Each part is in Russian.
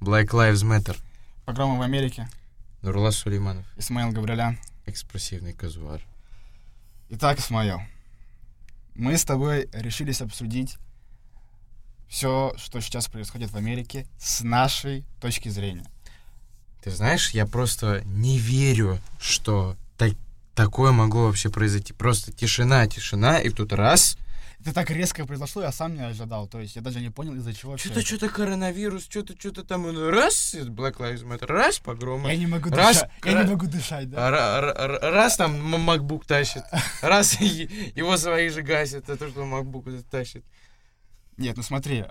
Black Lives Matter. Погромы в Америке. Нурлас Сулейманов. Исмаил Гаврилян. Экспрессивный казуар. Итак, Исмаил, мы с тобой решились обсудить все, что сейчас происходит в Америке с нашей точки зрения. Ты знаешь, я просто не верю, что так, такое могло вообще произойти. Просто тишина, тишина, и тут раз... Это так резко произошло, я сам не ожидал. То есть я даже не понял, из-за чего Что-то, что-то коронавирус, что-то, что-то там, раз, Black Lives Matter, раз, погромы. Я не могу Раз, дышать. Я ра- не могу дышать, да? А, ра- ра- Раз там MacBook тащит, раз его свои же гасят, это то, что MacBook тащит. Нет, ну смотри,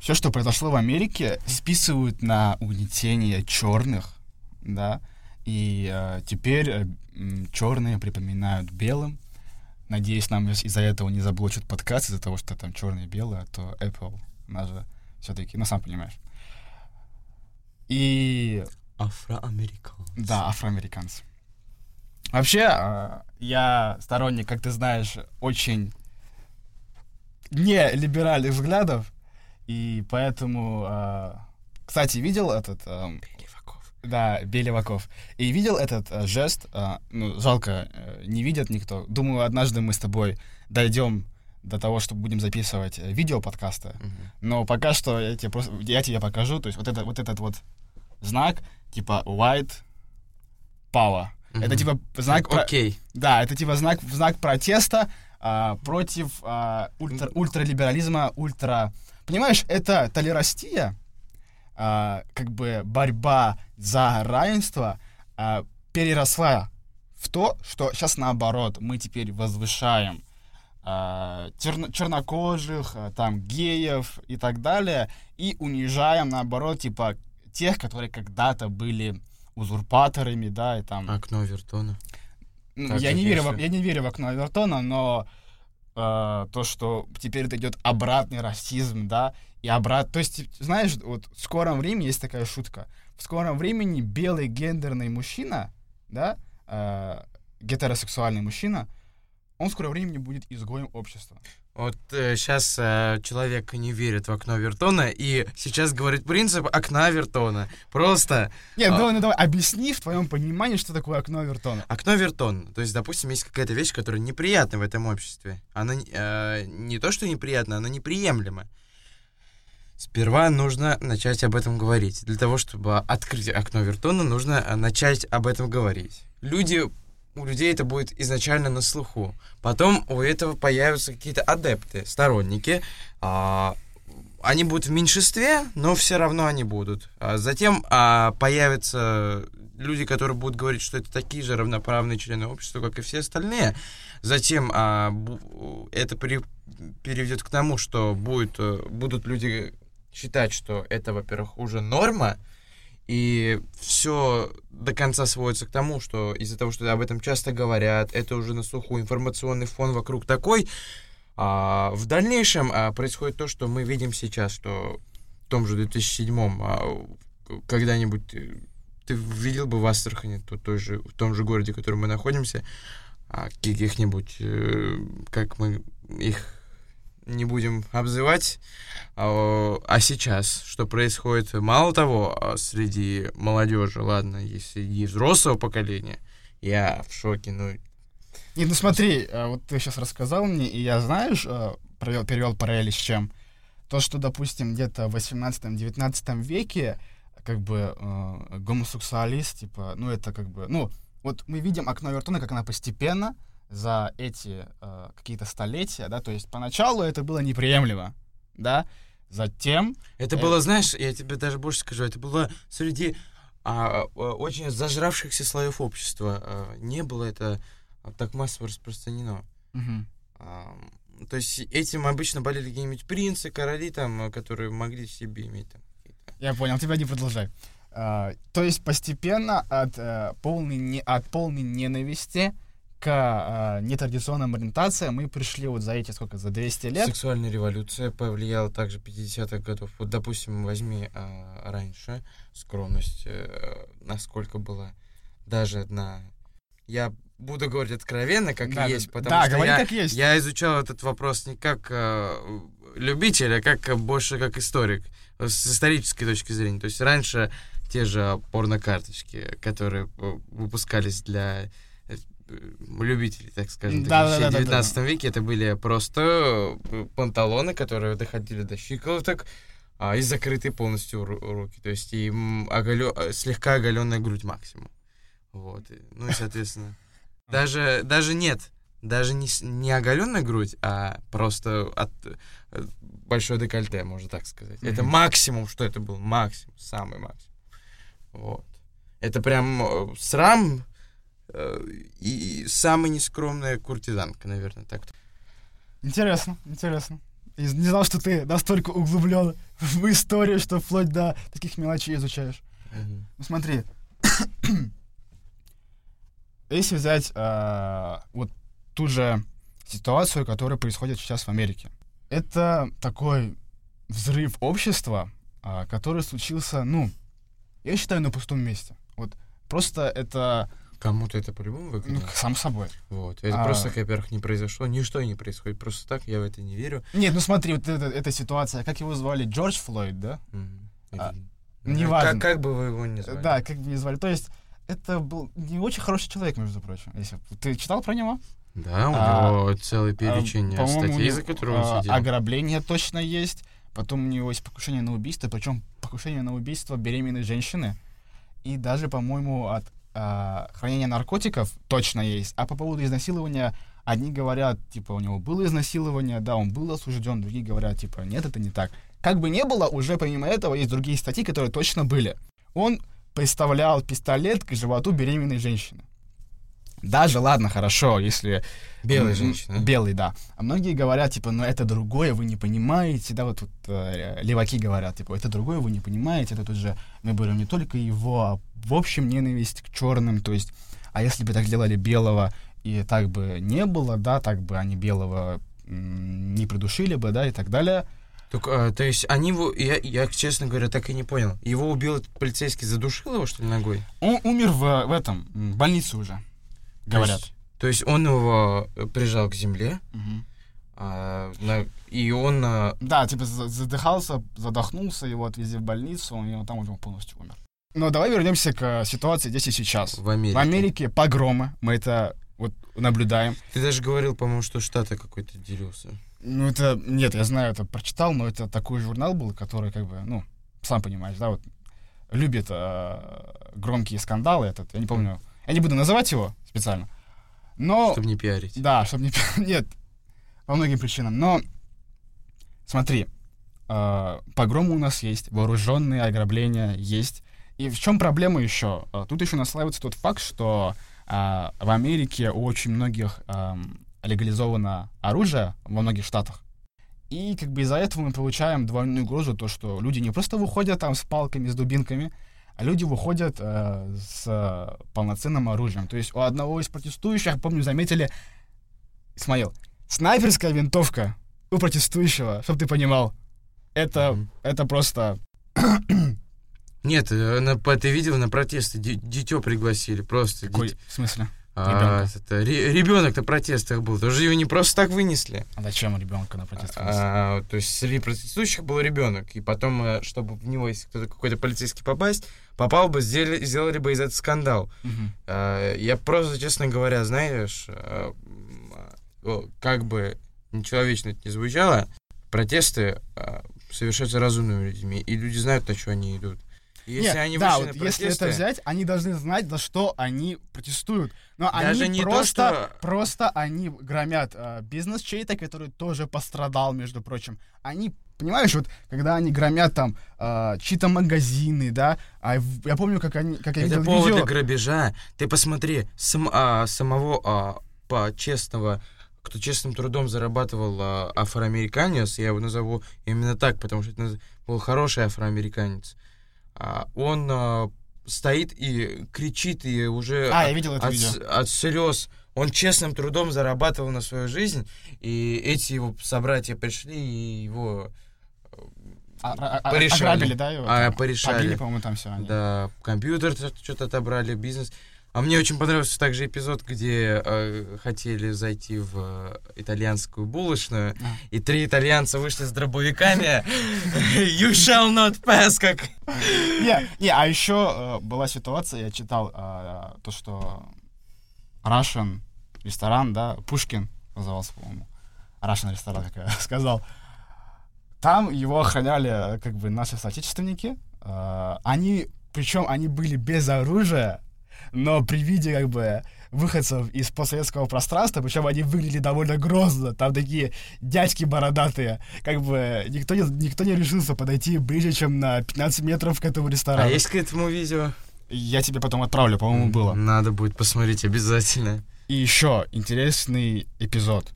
все, что произошло в Америке, списывают на угнетение черных, да, и а, теперь черные припоминают белым. Надеюсь, нам из- из-за этого не заблочат подкаст, из-за того, что там черные и белые, а то Apple, она же все-таки, ну сам понимаешь. И Афроамериканцы. да, афроамериканцы. Вообще, а, я сторонник, как ты знаешь, очень не либеральных взглядов, и поэтому, а, кстати, видел этот, ам, Леваков. Да, Белеваков, и видел этот а, жест, а, ну, жалко, э, не видят никто. Думаю, однажды мы с тобой дойдем до того, что будем записывать э, видео подкаста, Мгм. но пока что я тебе просто, я тебе покажу, то есть вот, это, вот этот вот знак, типа white power. Это Мгм. типа знак... про- Окей. Да, это типа знак, знак протеста а, против а, ультра, ультралиберализма, ультра... Понимаешь, это толерастия, а, как бы борьба за равенство а, переросла в то, что сейчас наоборот, мы теперь возвышаем а, черно- чернокожих, а, там, геев и так далее, и унижаем, наоборот, типа, тех, которые когда-то были узурпаторами, да, и там... Окно Вертона. Ну, Так я, не верю в, я не верю в окно Эвертона, но э, то, что теперь это идет обратный расизм, да, и обрат... То есть, знаешь, вот в скором времени есть такая шутка. В скором времени белый гендерный мужчина, да, э, гетеросексуальный мужчина, он в скором времени будет изгоем общества. Вот сейчас человек не верит в окно Вертона, и сейчас говорит принцип окна Вертона. Просто Нет, А. давай, ну давай, объясни в твоем понимании, что такое окно Эвертона. окно Вертон. То есть, допустим, есть какая-то вещь, которая неприятна в этом обществе. Она э, не то, что неприятна, она неприемлема. Сперва нужно начать об этом говорить. Для того, чтобы открыть окно Вертона, нужно э, начать об этом говорить. Люди, у людей это будет изначально на слуху. Потом у этого появятся какие-то адепты, сторонники. а, они будут в меньшинстве, но все равно они будут. А затем а, появятся люди, которые будут говорить, что это такие же равноправные члены общества, как и все остальные. Затем а, это при- переведет к тому, что будет, э, будут люди считать, что это, во-первых, уже норма, и все до конца сводится к тому, что из-за того, что об этом часто говорят, это уже на слуху, информационный фон вокруг такой, а, в дальнейшем а, происходит то, что мы видим сейчас, что в том же 2007 а, когда-нибудь э, ты видел бы в Астрахани, то, той же, в том же городе, в котором мы находимся, а, каких-нибудь, э, как мы их не будем обзывать, а, а сейчас что происходит? Мало того, а, среди молодежи, ладно, и взрослого поколения, я в шоке, ну, Не, ну смотри, э, вот ты сейчас рассказал мне, и я, знаешь, провел, перевел параллели с чем? То, что, допустим, где-то в 18-19 веке, как бы, э, гомосексуалист, типа, ну, это как бы, ну, вот мы видим окно Вертона, как она постепенно за эти э, какие-то столетия, да, то есть поначалу это было неприемлемо, да, затем Это Э. было, знаешь, я тебе даже больше скажу, это было среди а, а, очень зажравшихся слоев общества. А, не было это а, так массово распространено. мгм, А, то есть этим обычно болели какие-нибудь принцы, короли, там, а, которые могли в себе иметь там. Я понял, тебя не продолжай. А, то есть постепенно от, э, полной, не, от полной ненависти к а, нетрадиционным ориентациям мы пришли вот за эти, сколько, за 200 лет. Сексуальная революция повлияла также 50-х годов. Вот, допустим, возьми а, раньше скромность, э, насколько была даже на... Я буду говорить откровенно, как Да, есть, потому да, что говори я, как есть. я изучал этот вопрос не как э, любитель, а как больше как историк, э, с исторической точки зрения. То есть раньше те же порнокарточки, которые выпускались для любителей, так скажем, Да, так, да, в да, да, 19 веке, это были просто э, панталоны, которые доходили до щиколоток, а, и закрытые полностью ру- руки. То есть и оголё- э, слегка оголенная грудь максимум. Вот. Ну и, соответственно, даже, даже нет, даже не, не оголенная грудь, а просто от э, большое декольте, можно так сказать. Это Мгм. максимум, что это был, максимум, самый максимум. Вот. Это прям срам и самая нескромная куртизанка, наверное, так. Интересно, интересно. И Не знал, что ты настолько углублен в историю, что вплоть до таких мелочей изучаешь. Ну смотри, если взять э, вот ту же ситуацию, которая происходит сейчас в Америке, это такой взрыв общества, а, который случился, ну, я считаю, на пустом месте. Вот просто это, Кому-то это по-любому ну, выгодно. сам собой. Вот. Это А- просто, во-первых, не произошло. Ничто не происходит просто так, я в это не верю. Нет, ну смотри, вот эта, эта ситуация, как его звали, Джордж Флойд, да? Мгм. А, Ну, неважно. Как, как бы вы его ни звали. Да, как бы не звали. То есть это был не очень хороший человек, между прочим. Если... Ты читал про него? Да, у А, него целый перечень А, статей, за которые он а, сидел. Ограбление точно есть. Потом у него есть покушение на убийство, причем покушение на убийство беременной женщины. И даже, по-моему, от а, хранения наркотиков точно есть. А по поводу изнасилования, одни говорят, типа, у него было изнасилование, да, он был осужден, другие говорят, типа, нет, это не так. Как бы не было, уже помимо этого есть другие статьи, которые точно были. Он приставлял пистолет к животу беременной женщины. Даже, ладно, хорошо, если... Белая м, женщина. Белый, да. А многие говорят, типа, ну это другое, вы не понимаете, да, вот тут э, леваки говорят, типа, это другое, вы не понимаете, это тут же, мы берем не только его, а в общем ненависть к черным, то есть, а если бы так сделали белого, и так бы не было, да, так бы они белого не придушили бы, да, и так далее. Так, а, то есть они его, я, я, честно говоря, так и не понял. Его убил полицейский, задушил его, что ли, ногой? Он умер в, в этом, в больнице уже, То говорят. есть- То есть он его э, прижал к земле, Мгм. а, на- и он... а, Да, типа за- задыхался, задохнулся, его отвезли в больницу, и он там уже полностью умер. Но давай вернемся к э, ситуации здесь и сейчас. в Америке. В Америке погромы, мы это вот наблюдаем. Ты даже говорил, по-моему, что штаты какой-то делился. Ну это, нет, я знаю, это прочитал, но это такой журнал был, который как бы, ну, сам понимаешь, да, вот любит э, громкие скандалы этот, я не помню, я не буду называть его специально, но... Чтобы не пиарить. Да, чтобы не... Нет, по многим причинам. Но смотри, э, погромы у нас есть, вооруженные ограбления есть. И в чем проблема еще? Э, Тут еще наслаивается тот факт, что э, в Америке у очень многих эм, легализовано оружие во многих штатах. И как бы из-за этого мы получаем двойную угрозу, то, что люди не просто выходят там с палками, с дубинками, а люди выходят э, с э, полноценным оружием. То есть у одного из протестующих, помню, заметили, Исмаил, снайперская винтовка у протестующего, чтобы ты понимал. Это, Мгм. это просто... Нет, э, на- ты видел на протесты, ди- дитё пригласили, просто. Какой, дит- в смысле? А, это, ре- ребенок на протестах был, тоже его не просто так вынесли. А зачем ребенка на протест вынести? А, то есть среди протестующих был ребенок, и потом, э, чтобы в него, если кто-то какой-то полицейский попасть, попал бы, сделали, сделали бы из этого скандал. Мгм. А, Я просто, честно говоря, знаешь, о, как бы нечеловечно это не звучало, протесты а, совершаются разумными людьми, и люди знают, на что они идут. Если Нет, они да, вот на если это протесты, взять, они должны знать, за что они протестуют. Но Даже они не то, просто, что- просто они громят э, бизнес чей-то, который тоже пострадал, между прочим. Они, понимаешь, вот когда они громят там э, чьи-то магазины, да, а я помню, как они, как я Это видел повод видео. грабежа. Ты посмотри, сам- а, самого а, по честного, кто честным трудом зарабатывал а, афроамериканец, я его назову именно так, потому что это был хороший афроамериканец. А, он а, стоит и кричит, и уже А, от- я видел это от, видео. от слез. Он честным трудом зарабатывал на свою жизнь, и эти его собратья пришли и его А- а- а- порешали. Ограбили, да, его? А, порешали. Побили, по-моему, там все. да, компьютер что-то отобрали, бизнес. А мне очень понравился также эпизод, где э, хотели зайти в э, итальянскую булочную, и три итальянца вышли с дробовиками. You shall not pass, как... Не, не, а еще э, была ситуация, я читал э, то, что Russian ресторан, да, Пушкин назывался, по-моему. Russian ресторан, как я сказал. Там его охраняли, э, как бы, наши соотечественники. Э, они, причем они были без оружия, но при виде, как бы, выходцев из постсоветского пространства, причем они выглядели довольно грозно, там такие дядьки бородатые, как бы никто не, никто не решился подойти ближе, чем на 15 метров к этому А ресторану. есть к этому видео? Я тебе потом отправлю, по-моему, было. Надо будет посмотреть обязательно. И еще интересный эпизод.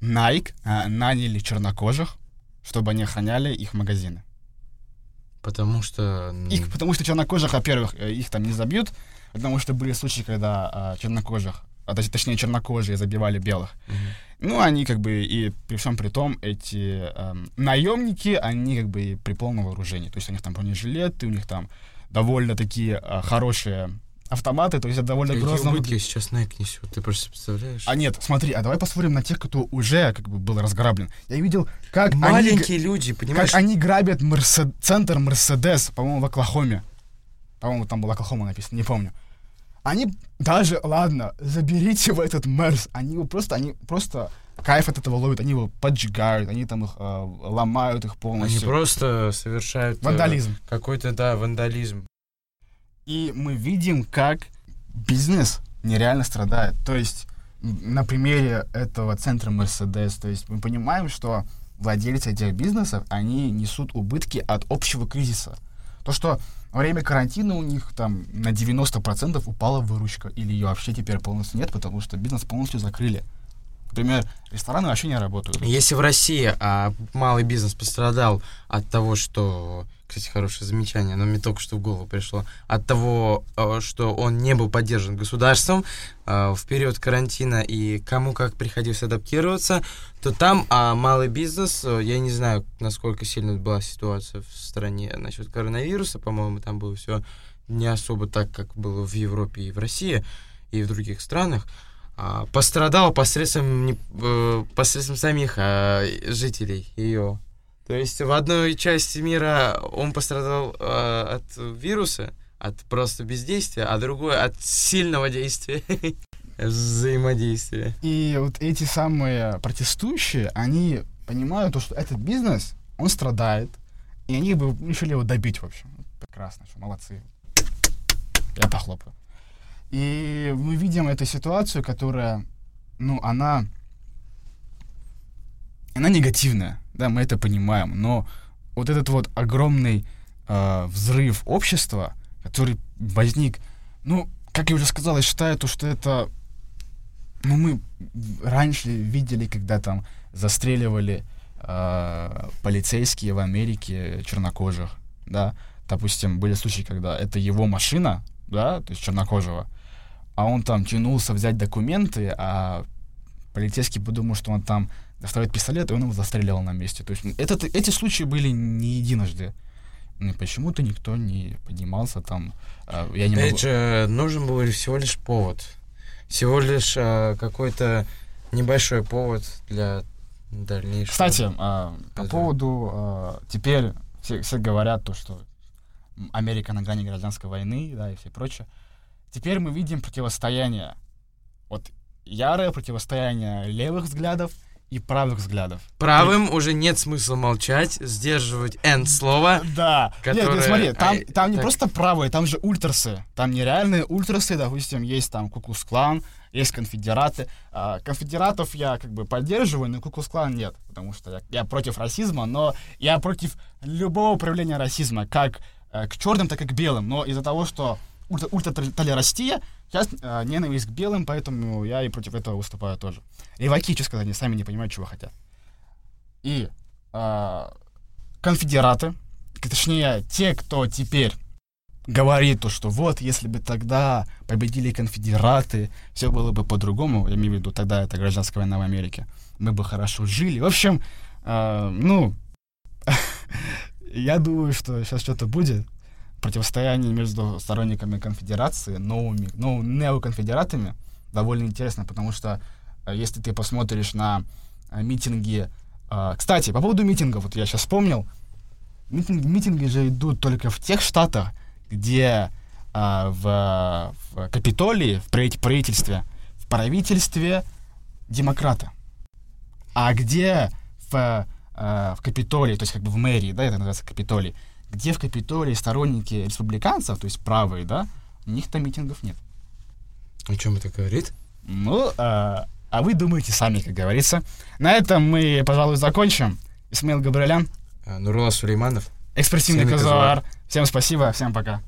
Nike а, наняли чернокожих, чтобы они охраняли их магазины. Потому что... Их, потому что чернокожих, во-первых, э, их там не забьют, потому что были случаи, когда а, чернокожих, а, точ- точнее чернокожие забивали белых. мгм. Ну, они как бы и при всем при том, эти эм, наемники, они как бы и при полном вооружении. То есть у них там бронежилеты, у них там довольно такие а, хорошие автоматы, то есть это довольно Какие грозно выглядит. сейчас Nike несет, ты просто представляешь? А нет, смотри, а давай посмотрим на тех, кто уже как бы был разграблен. Я видел, как они, Маленькие люди, понимаешь? как они грабят Мерсе- центр Мерседес, по-моему, в Оклахоме. По-моему, там была Оклахома написано, не помню. Они даже, ладно, заберите в этот Мерс, они его просто, они просто кайф от этого ловят, они его поджигают, они там их э, ломают их Они полностью. просто совершают... э, Вандализм. Какой-то, да, вандализм. И мы видим, как бизнес нереально страдает. То есть на примере этого центра Мерседес, то есть мы понимаем, что владельцы этих бизнесов, они несут убытки от общего кризиса. То, что во время карантина у них там на 90% упала выручка, или ее вообще теперь полностью нет, потому что бизнес полностью закрыли. Например, рестораны вообще не работают. Если в России а, малый бизнес пострадал от того, что, кстати, хорошее замечание, но мне только что в голову пришло, от того, а, что он не был поддержан государством а, в период карантина и кому как приходилось адаптироваться, то там а, малый бизнес, а, я не знаю, насколько сильно была ситуация в стране насчет коронавируса, по-моему, там было все не особо так, как было в Европе и в России, и в других странах, а, пострадал посредством, э, посредством самих а, жителей ее. То есть в одной части мира он пострадал а, от вируса, от просто бездействия, а другой от сильного действия, взаимодействия. И вот эти самые протестующие, они понимают, то, что этот бизнес, он страдает, и они бы решили его добить, в общем. Прекрасно, что молодцы. Я похлопаю. И мы видим эту ситуацию, которая, ну, она, она негативная, да, мы это понимаем, но вот этот вот огромный э, взрыв общества, который возник, ну, как я уже сказал, я считаю, то, что это ну, мы раньше видели, когда там застреливали э, полицейские в Америке чернокожих, да. Допустим, были случаи, когда это его машина, да, то есть чернокожего, а он там тянулся взять документы, а полицейский подумал, что он там доставит пистолет, и он его застреливал на месте. То есть этот, эти случаи были не единожды. Почему-то никто не поднимался там. э, я не Опять могу... же, нужен был всего лишь повод. Всего лишь а, какой-то небольшой повод для дальнейшего. Кстати, а, по Это- поводу а, теперь все, все говорят то, что Америка на грани гражданской войны, да, и все прочее. Теперь мы видим противостояние, вот ярое противостояние левых взглядов и правых взглядов. Правым уже нет смысла молчать, сдерживать end слово. Да. Нет, Которые- нет, смотри, там, а, там не так. просто правые, там же ультрасы. Там нереальные ультрасы, допустим, есть там Куклус-клан, есть конфедераты. А, конфедератов я как бы поддерживаю, но Куклус-клан нет, потому что я, я против расизма, но я против любого проявления расизма, как э, к черным, так и к белым. Но из-за того, что ультра- ультратолерастия, сейчас э, ненависть к белым, поэтому я и против этого выступаю тоже. Леваки, что сказать, они сами не понимают, чего хотят. И а, конфедераты, точнее, те, кто теперь говорит то, что вот, если бы тогда победили конфедераты, все было бы по-другому, я имею в виду, тогда это гражданская война в Америке, мы бы хорошо жили. В общем, а, ну, я думаю, что сейчас что-то будет, противостояние между сторонниками конфедерации, новыми, ну, неоконфедератами, довольно интересно, потому что э, если ты посмотришь на э, митинги... Э, кстати, по поводу митингов, вот я сейчас вспомнил, митинги, митинги же идут только в тех штатах, где э, в, в Капитолии, в правительстве, в правительстве демократа. А где в, э, в Капитолии, то есть как бы в мэрии, да, это называется Капитолий, где в Капитолии сторонники республиканцев, то есть правые, да, у них там митингов нет. О чем это говорит? Ну, а, а вы думаете сами, как говорится. На этом мы, пожалуй, закончим. Исмаил Габриэлян. Нурула Сулейманов. Экспрессивный Казуар. Всем спасибо, всем пока.